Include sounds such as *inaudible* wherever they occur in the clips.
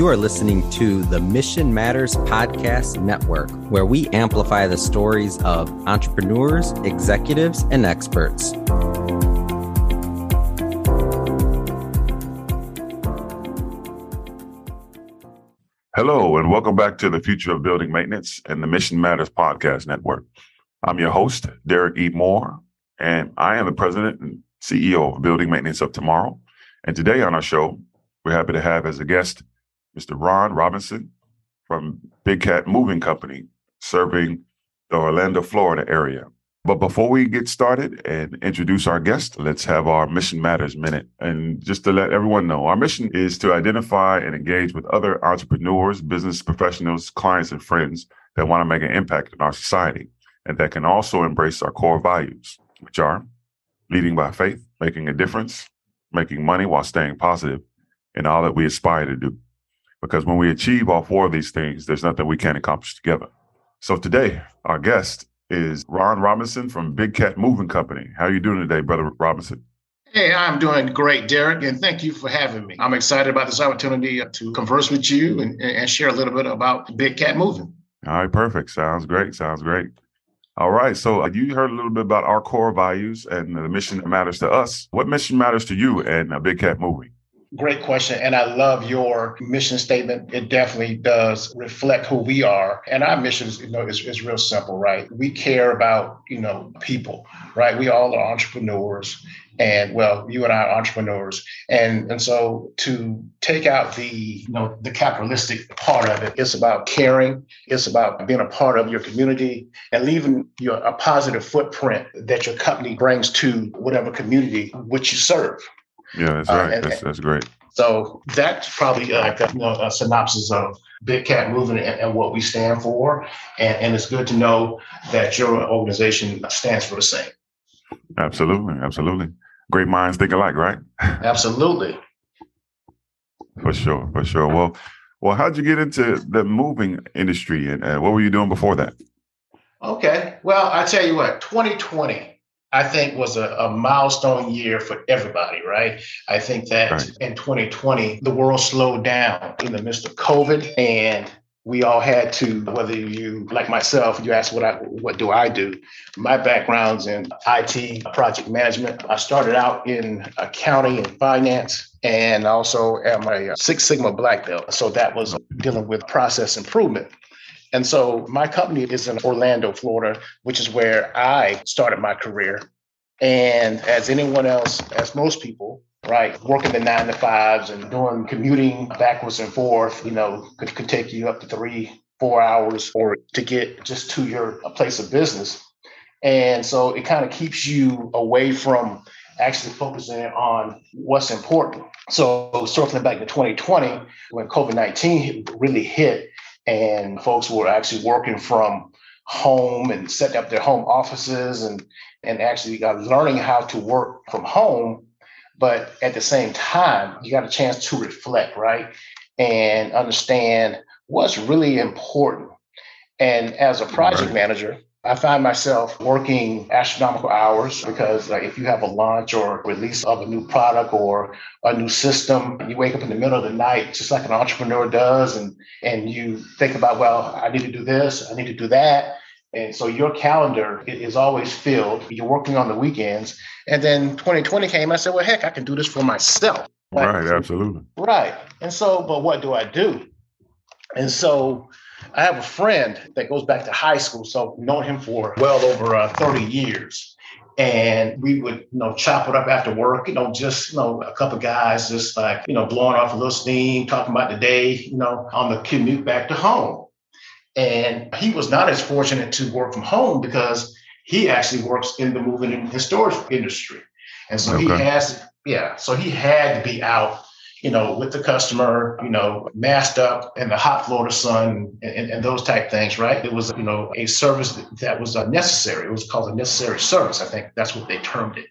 You are listening to the Mission Matters Podcast Network, where we amplify the stories of entrepreneurs, executives, and experts. Hello, and welcome back to the Future of Building Maintenance and the Mission Matters Podcast Network. I'm your host, Dereck E. Moore, and I am the president and CEO of Building Maintenance of Tomorrow. And today on our show, we're happy to have as a guest Mr. Ron Robinson from Big Kat Moving Company, serving the Orlando, Florida area. But before we get started and introduce our guest, let's have our Mission Matters minute. And just to let everyone know, our mission is to identify and engage with other entrepreneurs, business professionals, clients, and friends that want to make an impact in our society and that can also embrace our core values, which are leading by faith, making a difference, making money while staying positive in all that we aspire to do. Because when we achieve all four of these things, there's nothing we can't accomplish together. So today, our guest is Ron Robinson from Big Kat Moving Company. How are you doing today, Brother Robinson? Hey, I'm doing great, Dereck, and thank you for having me. I'm excited about this opportunity to converse with you and, and share a little bit about Big Kat Moving. All right, perfect. Sounds great. Sounds great. All right. So uh, you heard a little bit about our core values and the mission that matters to us. What mission matters to you and Big Kat Moving? Great question. And I love your mission statement. It definitely does reflect who we are. And our mission is, you know, is, is real simple, right? We care about, you know, people, right? We all are entrepreneurs. And well, you and I are entrepreneurs. And and so to take out the, you know, the capitalistic part of it, it's about caring, it's about being a part of your community and leaving your a positive footprint that your company brings to whatever community which you serve. Yeah, that's uh, right. And, that's, that's great. So that's probably uh, like a, you know, a synopsis of Big Kat Movement and, and, what we stand for. And, and it's good to know that your organization stands for the same. Absolutely. Absolutely. Great minds think alike, right? Absolutely. for sure. For sure. Well, well, how'd you get into the moving industry and uh, what were you doing before that? Okay. Well, I tell you what, 2020 I think was a, a, milestone year for everybody, right? I think that right. in 2020, the world slowed down in the midst of COVID and we all had to, whether you like myself, you ask what I what do I do? My background's in IT project management. I started out in accounting and finance and also am a Six Sigma black belt. So that was dealing with process improvement. And so my company is in Orlando, Florida, which is where I started my career. And as anyone else, as most people, right, working the nine to fives and doing commuting backwards and forth, you know, could, could take you up to three, four hours or to get just to your place of business. And so it kind of keeps you away from actually focusing on what's important. So circling back to 2020, when COVID 19 really hit, and folks were actually working from home and setting up their home offices and and actually uh, learning how to work from home. But at the same time you got a chance to reflect right? And understand what's really important. And as a project right. manager I find myself working astronomical hours because like, if you have a launch or release of a new product or a new system, you wake up in the middle of the night, just like an entrepreneur does, and and you think about, well, I need to do this, I need to do that. And so your calendar is always filled. You're working on the weekends. And then 2020 came. I said, well, heck, I can do this for myself. right, absolutely. Right. And so, but what do I do? And so I have a friend that goes back to high school, so known him for well over uh, 30 years. And we would, you know, chop it up after work, you know, just, you know, a couple guys just like, you know, blowing off a little steam, talking about the day, you know, on the commute back to home. And he was not as fortunate to work from home because he actually works in the moving and storage industry. And so okay. he has, yeah, so he had to be out you know, with the customer, you know, masked up in the hot Florida sun and, and, those type things, right? It was, you know, a service that was necessary. It was called a necessary service. I think that's what they termed it.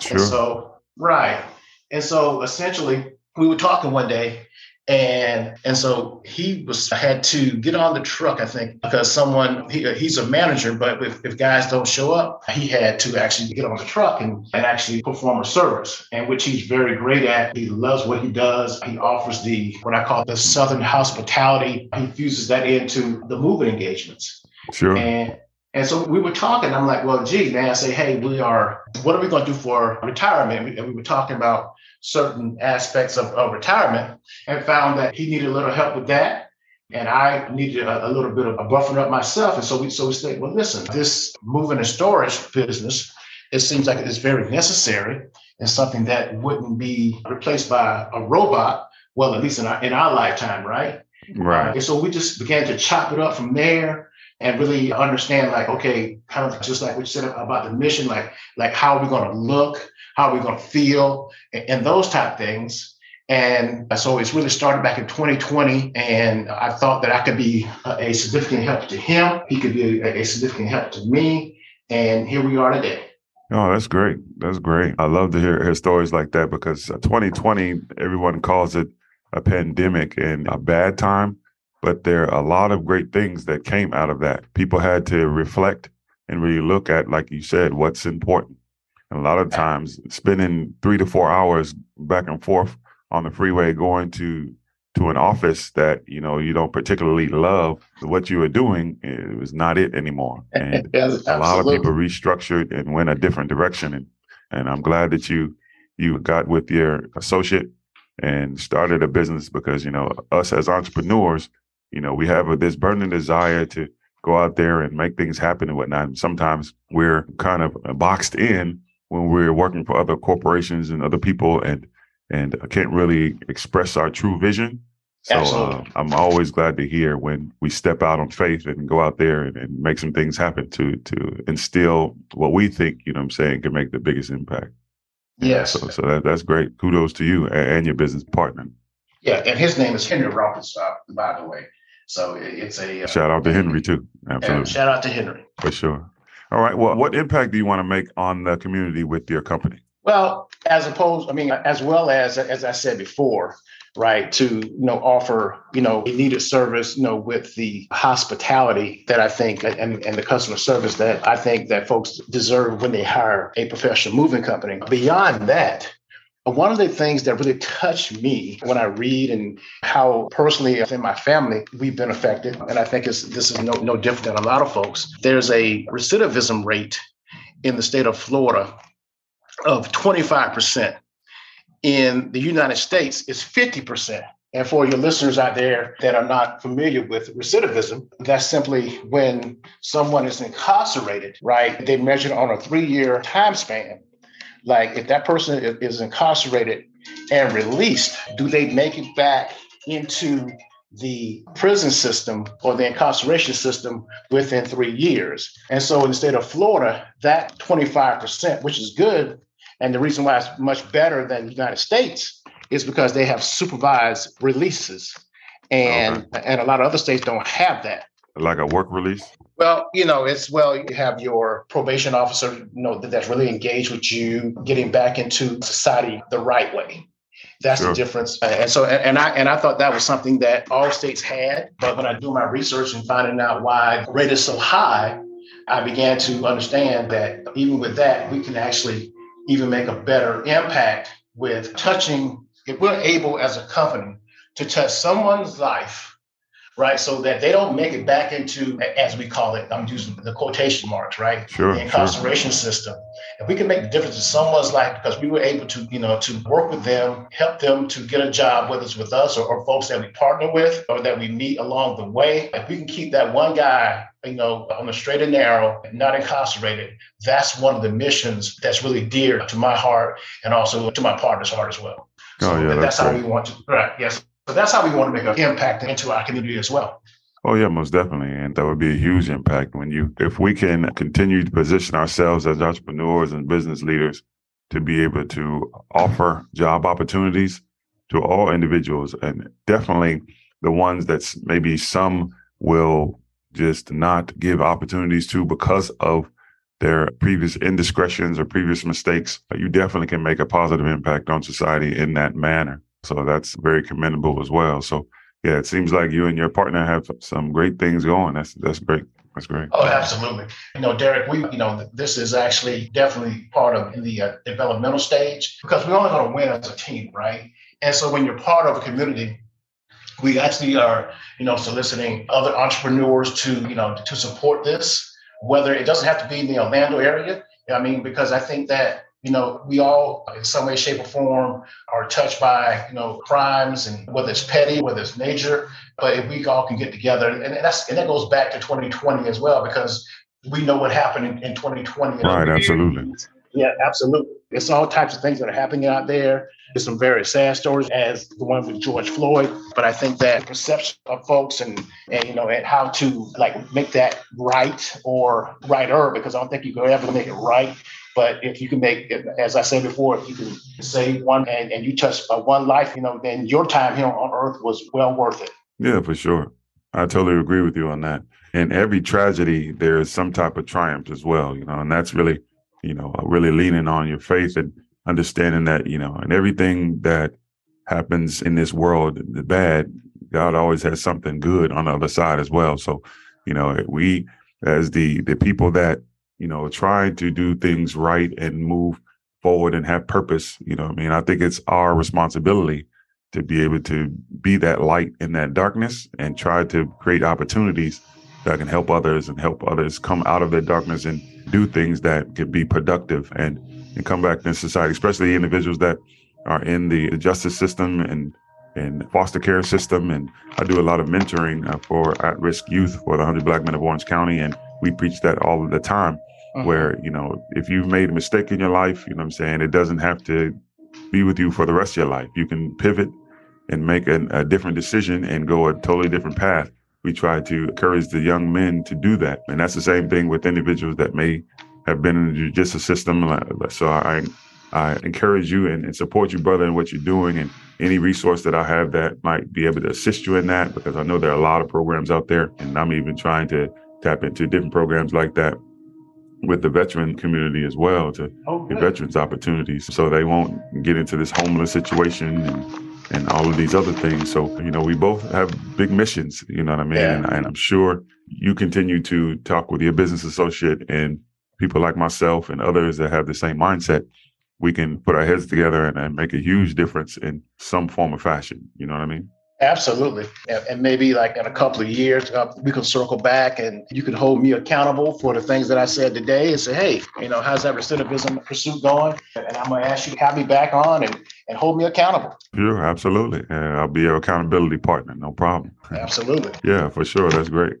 Sure. And so, right. And so essentially, we were talking one day And and so he was had to get on the truck, I think, because someone he, he's a manager, but if, if guys don't show up, he had to actually get on the truck and, and actually perform a service, and which he's very great at. He loves what he does. He offers the what I call the Southern hospitality. He fuses that into the moving engagements. Sure. And and so we were talking. I'm like, well, gee, man. I say, hey, we are. What are we going to do for retirement? And we were talking about certain aspects of, of retirement and found that he needed a little help with that. And I needed a, a little bit of a buffering up myself. And so we so we said, well, listen, this moving and storage business, it seems like it's very necessary and something that wouldn't be replaced by a robot. Well, at least in our in our lifetime, right? Right. And so we just began to chop it up from there and really understand like okay kind of just like what you said about the mission like like how are we going to look? How are we going to feel? And, and those type things. And so it's really started back in 2020 and i thought that i could be a, a significant help to him. He could be a, a significant help to me. And here we are today. Oh, that's great. That's great. I love to hear, hear stories like that because uh, 2020, everyone calls it a pandemic and a bad time but there are a lot of great things that came out of that. People had to reflect and really look at, like you said, what's important. And a lot of times, spending three to four hours back and forth on the freeway going to to an office that you know you don't particularly love, what you were doing it was not it anymore. And yes, a lot of people restructured and went a different direction. And and I'm glad that you you got with your associate and started a business because you know us as entrepreneurs you know, we have a, this burning desire to go out there and make things happen and whatnot. And sometimes we're kind of boxed in when we're working for other corporations and other people and and can't really express our true vision. So uh, I'm always glad to hear when we step out on faith and go out there and, and, make some things happen to to instill what we think, you know I'm saying, can make the biggest impact. Yes. So, so that, that's great. Kudos to you and, and your business partner. Yeah, and his name is Henry Rockenstock, by the way. So it's a uh, shout out to Henry too. Absolutely. shout out to Henry. For sure. All right. Well, what impact do you want to make on the community with your company? Well, as opposed, I mean, as well as as I said before, right, to you know offer you know a needed service, you know, with the hospitality that I think and, and the customer service that I think that folks deserve when they hire a professional moving company. Beyond that, one of the things that really touched me when I read and how personally in my family we've been affected, and I think this is no, no different than a lot of folks, there's a recidivism rate in the state of Florida of 25%. In the United States, it's 50%. And for your listeners out there that are not familiar with recidivism, that's simply when someone is incarcerated, right? They measure it on a three year time span like if that person is incarcerated and released, do they make it back into the prison system or the incarceration system within three years? And so in the state of Florida, that 25%, which is good, and the reason why it's much better than the United States is because they have supervised releases. And okay. and a lot of other states don't have that. Like a work release? Well, you know, it's well, you have your probation officer, you know, that's really engaged with you, getting back into society the right way. That's sure. the difference. And so, and I and I thought that was something that all states had. But when I do my research and finding out why the rate is so high, I began to understand that even with that, we can actually even make a better impact with touching. If we're able as a company to touch someone's life right? So that they don't make it back into, as we call it, I'm using the quotation marks, right? Sure. The incarceration sure. system. If we can make the difference in someone's life because we were able to, you know, to work with them, help them to get a job, whether it's with us or, or folks that we partner with or that we meet along the way. If we can keep that one guy you know, on the straight and narrow, not incarcerated. That's one of the missions that's really dear to my heart and also to my partner's heart as well. Oh, so oh, yeah, that's, that's how we want to, right? Yes. So that's how we want to make an impact into our community as well. Oh yeah, most definitely, and that would be a huge impact when you, if we can continue to position ourselves as entrepreneurs and business leaders to be able to offer job opportunities to all individuals, and definitely the ones that maybe some will just not give opportunities to because of their previous indiscretions or previous mistakes. You definitely can make a positive impact on society in that manner. So that's very commendable as well. So yeah, it seems like you and your partner have some great things going. That's that's great. That's great. Oh, absolutely. You know, Dereck, we, you know, this is actually definitely part of the uh, developmental stage because we're only going to win as a team, right? And so when you're part of a community, we actually are, you know, soliciting other entrepreneurs to, you know, to support this. Whether it doesn't have to be in the Orlando area, I mean, because I think that you know, we all, in some way, shape, or form, are touched by, you know, crimes and whether it's petty, whether it's major. But if we all can get together, and that's and that goes back to 2020 as well, because we know what happened in, in 2020. Right, absolutely. Yeah, absolutely. It's all types of things that are happening out there. There's some very sad stories, as the one with George Floyd. But I think that perception of folks and and you know and how to like make that right or righter, because I don't think you could ever make it right but if you can make, as I said before, if you can save one and, and you touch uh, one life, you know, then your time here on earth was well worth it. Yeah, for sure. I totally agree with you on that. In every tragedy, there's some type of triumph as well, you know, and that's really, you know, really leaning on your faith and understanding that, you know, and everything that happens in this world, the bad, God always has something good on the other side as well. So, you know, we as the the people that you know, trying to do things right and move forward and have purpose. You know, I mean, I think it's our responsibility to be able to be that light in that darkness and try to create opportunities that can help others and help others come out of their darkness and do things that can be productive and, and come back in society, especially individuals that are in the justice system and and foster care system. And I do a lot of mentoring uh, for at-risk youth for the 100 Black Men of Orange County, and we preach that all the time mm-hmm. where, you know, if you've made a mistake in your life, you know what I'm saying, it doesn't have to be with you for the rest of your life. You can pivot and make a, a different decision and go a totally different path. We try to encourage the young men to do that. And that's the same thing with individuals that may have been in the judicial system. So I, I encourage you and, and support you, brother, in what you're doing and any resource that I have that might be able to assist you in that, because I know there are a lot of programs out there and I'm even trying to tap into different programs like that with the veteran community as well to oh, give veterans opportunities so they won't get into this homeless situation and, and all of these other things. So, you know, we both have big missions, you know what I mean? Yeah. And, and I'm sure you continue to talk with your business associate and people like myself and others that have the same mindset. We can put our heads together and, and make a huge difference in some form of fashion. You know what I mean? Absolutely. And, maybe like in a couple of years, uh, we can circle back and you can hold me accountable for the things that I said today and say, hey, you know, how's that recidivism pursuit going? And I'm going to ask you to have me back on and, and hold me accountable. Sure, absolutely. Yeah, I'll be your accountability partner. No problem. *laughs* Absolutely. yeah, for sure. That's great.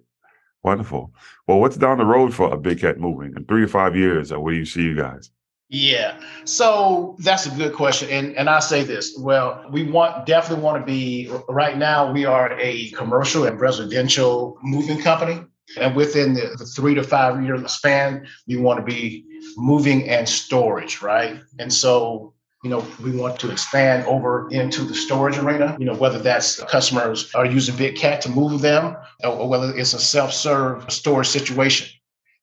Wonderful. Well, what's down the road for a Big Kat Moving? In three to five years, uh, where do you see you guys? Yeah. So that's a good question. And and I say this. Well, we want definitely want to be right now we are a commercial and residential moving company. And within the, the three to five year span, we want to be moving and storage, right? And so you know, we want to expand over into the storage arena, you know, whether that's customers are using Big Kat to move them or whether it's a self-serve storage situation.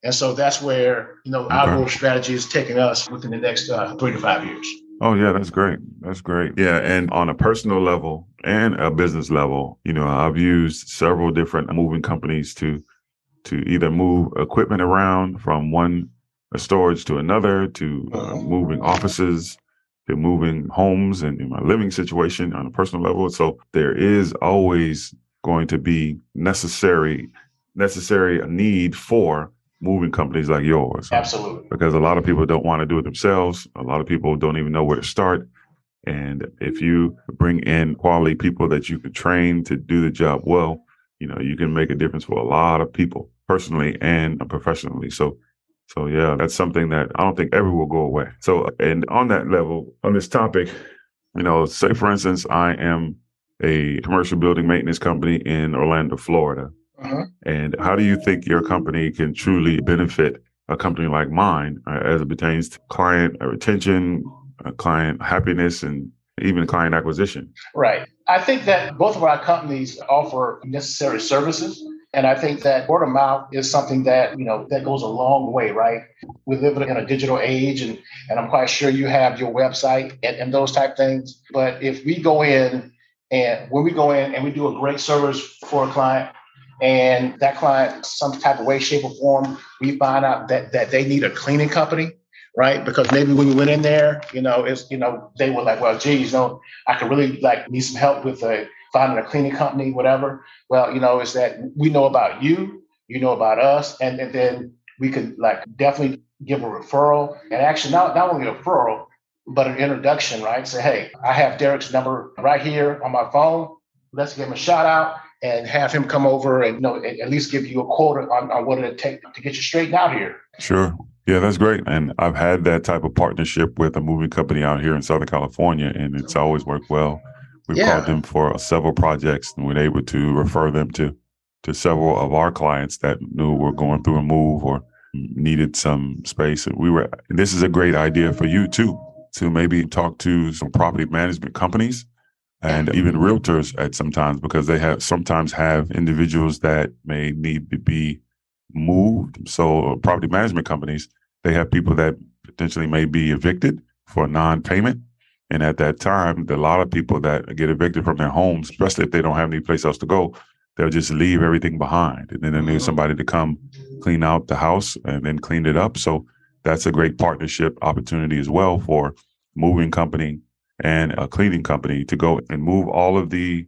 And so that's where, you know, our growth strategy is taking us within the next uh, three to five years. Oh yeah, that's great. That's great. Yeah, and on a personal level and a business level, you know, I've used several different moving companies to to either move equipment around from one storage to another, to uh, moving offices, to moving homes and in my living situation on a personal level. So there is always going to be necessary necessary a need for moving companies like yours. Absolutely. Because a lot of people don't want to do it themselves. A lot of people don't even know where to start. And if you bring in quality people that you can train to do the job well, you know, you can make a difference for a lot of people personally and professionally. So, so yeah, that's something that I don't think ever will go away. So, and on that level, on this topic, you know, say for instance, I am a commercial building maintenance company in Orlando, Florida. Uh-huh. And how do you think your company can truly benefit a company like mine uh, as it pertains to client retention, uh, client happiness, and even client acquisition? Right. I think that both of our companies offer necessary services. And I think that word of mouth is something that, you know, that goes a long way, right? We live in a digital age and, and I'm quite sure you have your website and, and those type things. But if we go in and when we go in and we do a great service for a client, and that client, some type of way, shape, or form, we find out that that they need a cleaning company, right? Because maybe when we went in there, you know, it's you know, they were like, well, geez, you know, I could really like need some help with a finding a cleaning company, whatever. Well, you know, is that we know about you, you know about us, and, and then we could like definitely give a referral and actually not, not only a referral, but an introduction, right? Say, hey, I have Dereck's number right here on my phone. Let's give him a shout out and have him come over and you know at least give you a quote on, on what it take to get you straightened out here. Sure. Yeah, that's great. And I've had that type of partnership with a moving company out here in Southern California, and it's always worked well. We've yeah. called them for several projects and we're able to refer them to to several of our clients that knew were going through a move or needed some space. And we were this is a great idea for you too, to maybe talk to some property management companies and even realtors at sometimes because they have sometimes have individuals that may need to be moved. So property management companies, they have people that potentially may be evicted for non-payment. And at that time, a lot of people that get evicted from their homes, especially if they don't have any place else to go, they'll just leave everything behind. And then they need mm-hmm. somebody to come clean out the house and then clean it up. So that's a great partnership opportunity as well for moving company and a cleaning company to go and move all of the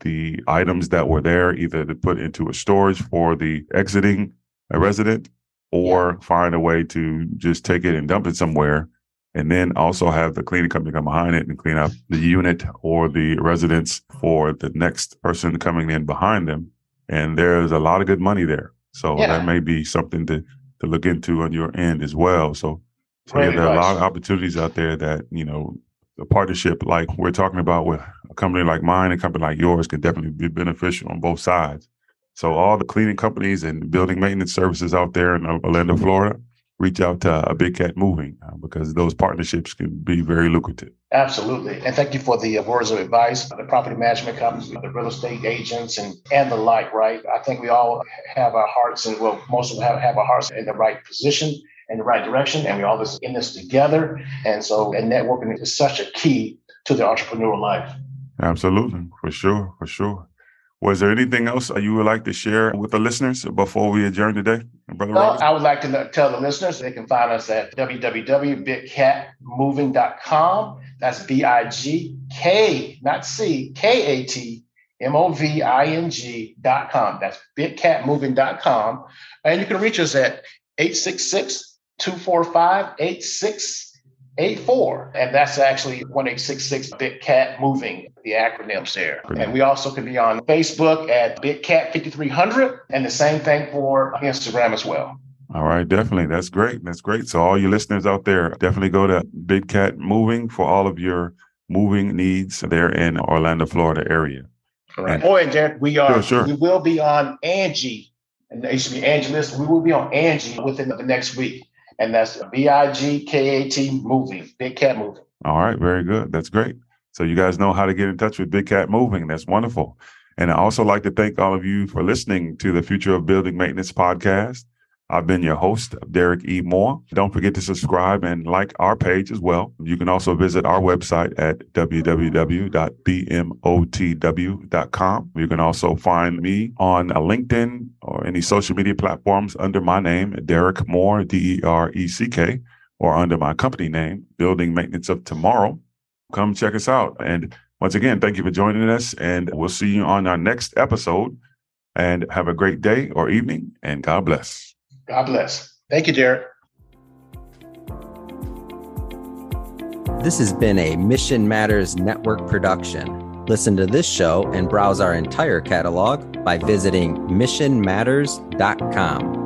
the items that were there either to put into a storage for the exiting a resident or yeah. find a way to just take it and dump it somewhere and then also have the cleaning company come behind it and clean up the unit or the residence for the next person coming in behind them and there's a lot of good money there so yeah. that may be something to to look into on your end as well so so yeah, there are a lot of opportunities out there that you know a partnership like we're talking about with a company like mine and a company like yours can definitely be beneficial on both sides. So all the cleaning companies and building maintenance services out there in Orlando, Florida, reach out to a Big Kat Moving uh, because those partnerships can be very lucrative. Absolutely. And thank you for the uh, words of advice. The property management companies, the real estate agents, and, and the like, right? I think we all have our hearts, and well, most of them have, have our hearts in the right position in the right direction and we're all this in this together. And so and networking is such a key to the entrepreneurial life. Absolutely, for sure, for sure. Was there anything else you would like to share with the listeners before we adjourn today, Brother well, I would like to tell the listeners they can find us at www.bigkatmoving.com. That's B I G K, not C, K A T M O V I N G dot com. That's bigkatmoving.com. And you can reach us at 866 245 8684. And that's actually 1866 Big Kat Moving, the acronyms there. And we also can be on Facebook at Big Kat 5300 and the same thing for Instagram as well. All right, definitely. That's great. That's great. So, all you listeners out there, definitely go to Big Kat Moving for all of your moving needs there in Orlando, Florida area. Correct. And, oh, and Dereck, we are sure, sure. we will be on Angie, and it should be Angie's List. We will be on Angie within the next week and that's B I G K A T Moving, Big Kat Moving. All right, very good. That's great. So you guys know how to get in touch with Big Kat Moving. That's wonderful. And I also like to thank all of you for listening to the Future of Building Maintenance podcast. I've been your host, Dereck E. Moore. Don't forget to subscribe and like our page as well. You can also visit our website at www.bmotw.com. You can also find me on LinkedIn or any social media platforms under my name, Dereck Moore, D E R E C K, or under my company name, Building Maintenance of Tomorrow. Come check us out. And once again, thank you for joining us. And we'll see you on our next episode. And have a great day or evening, and God bless. God bless. Thank you, Dereck. This has been a Mission Matters Network production. Listen to this show and browse our entire catalog by visiting missionmatters.com.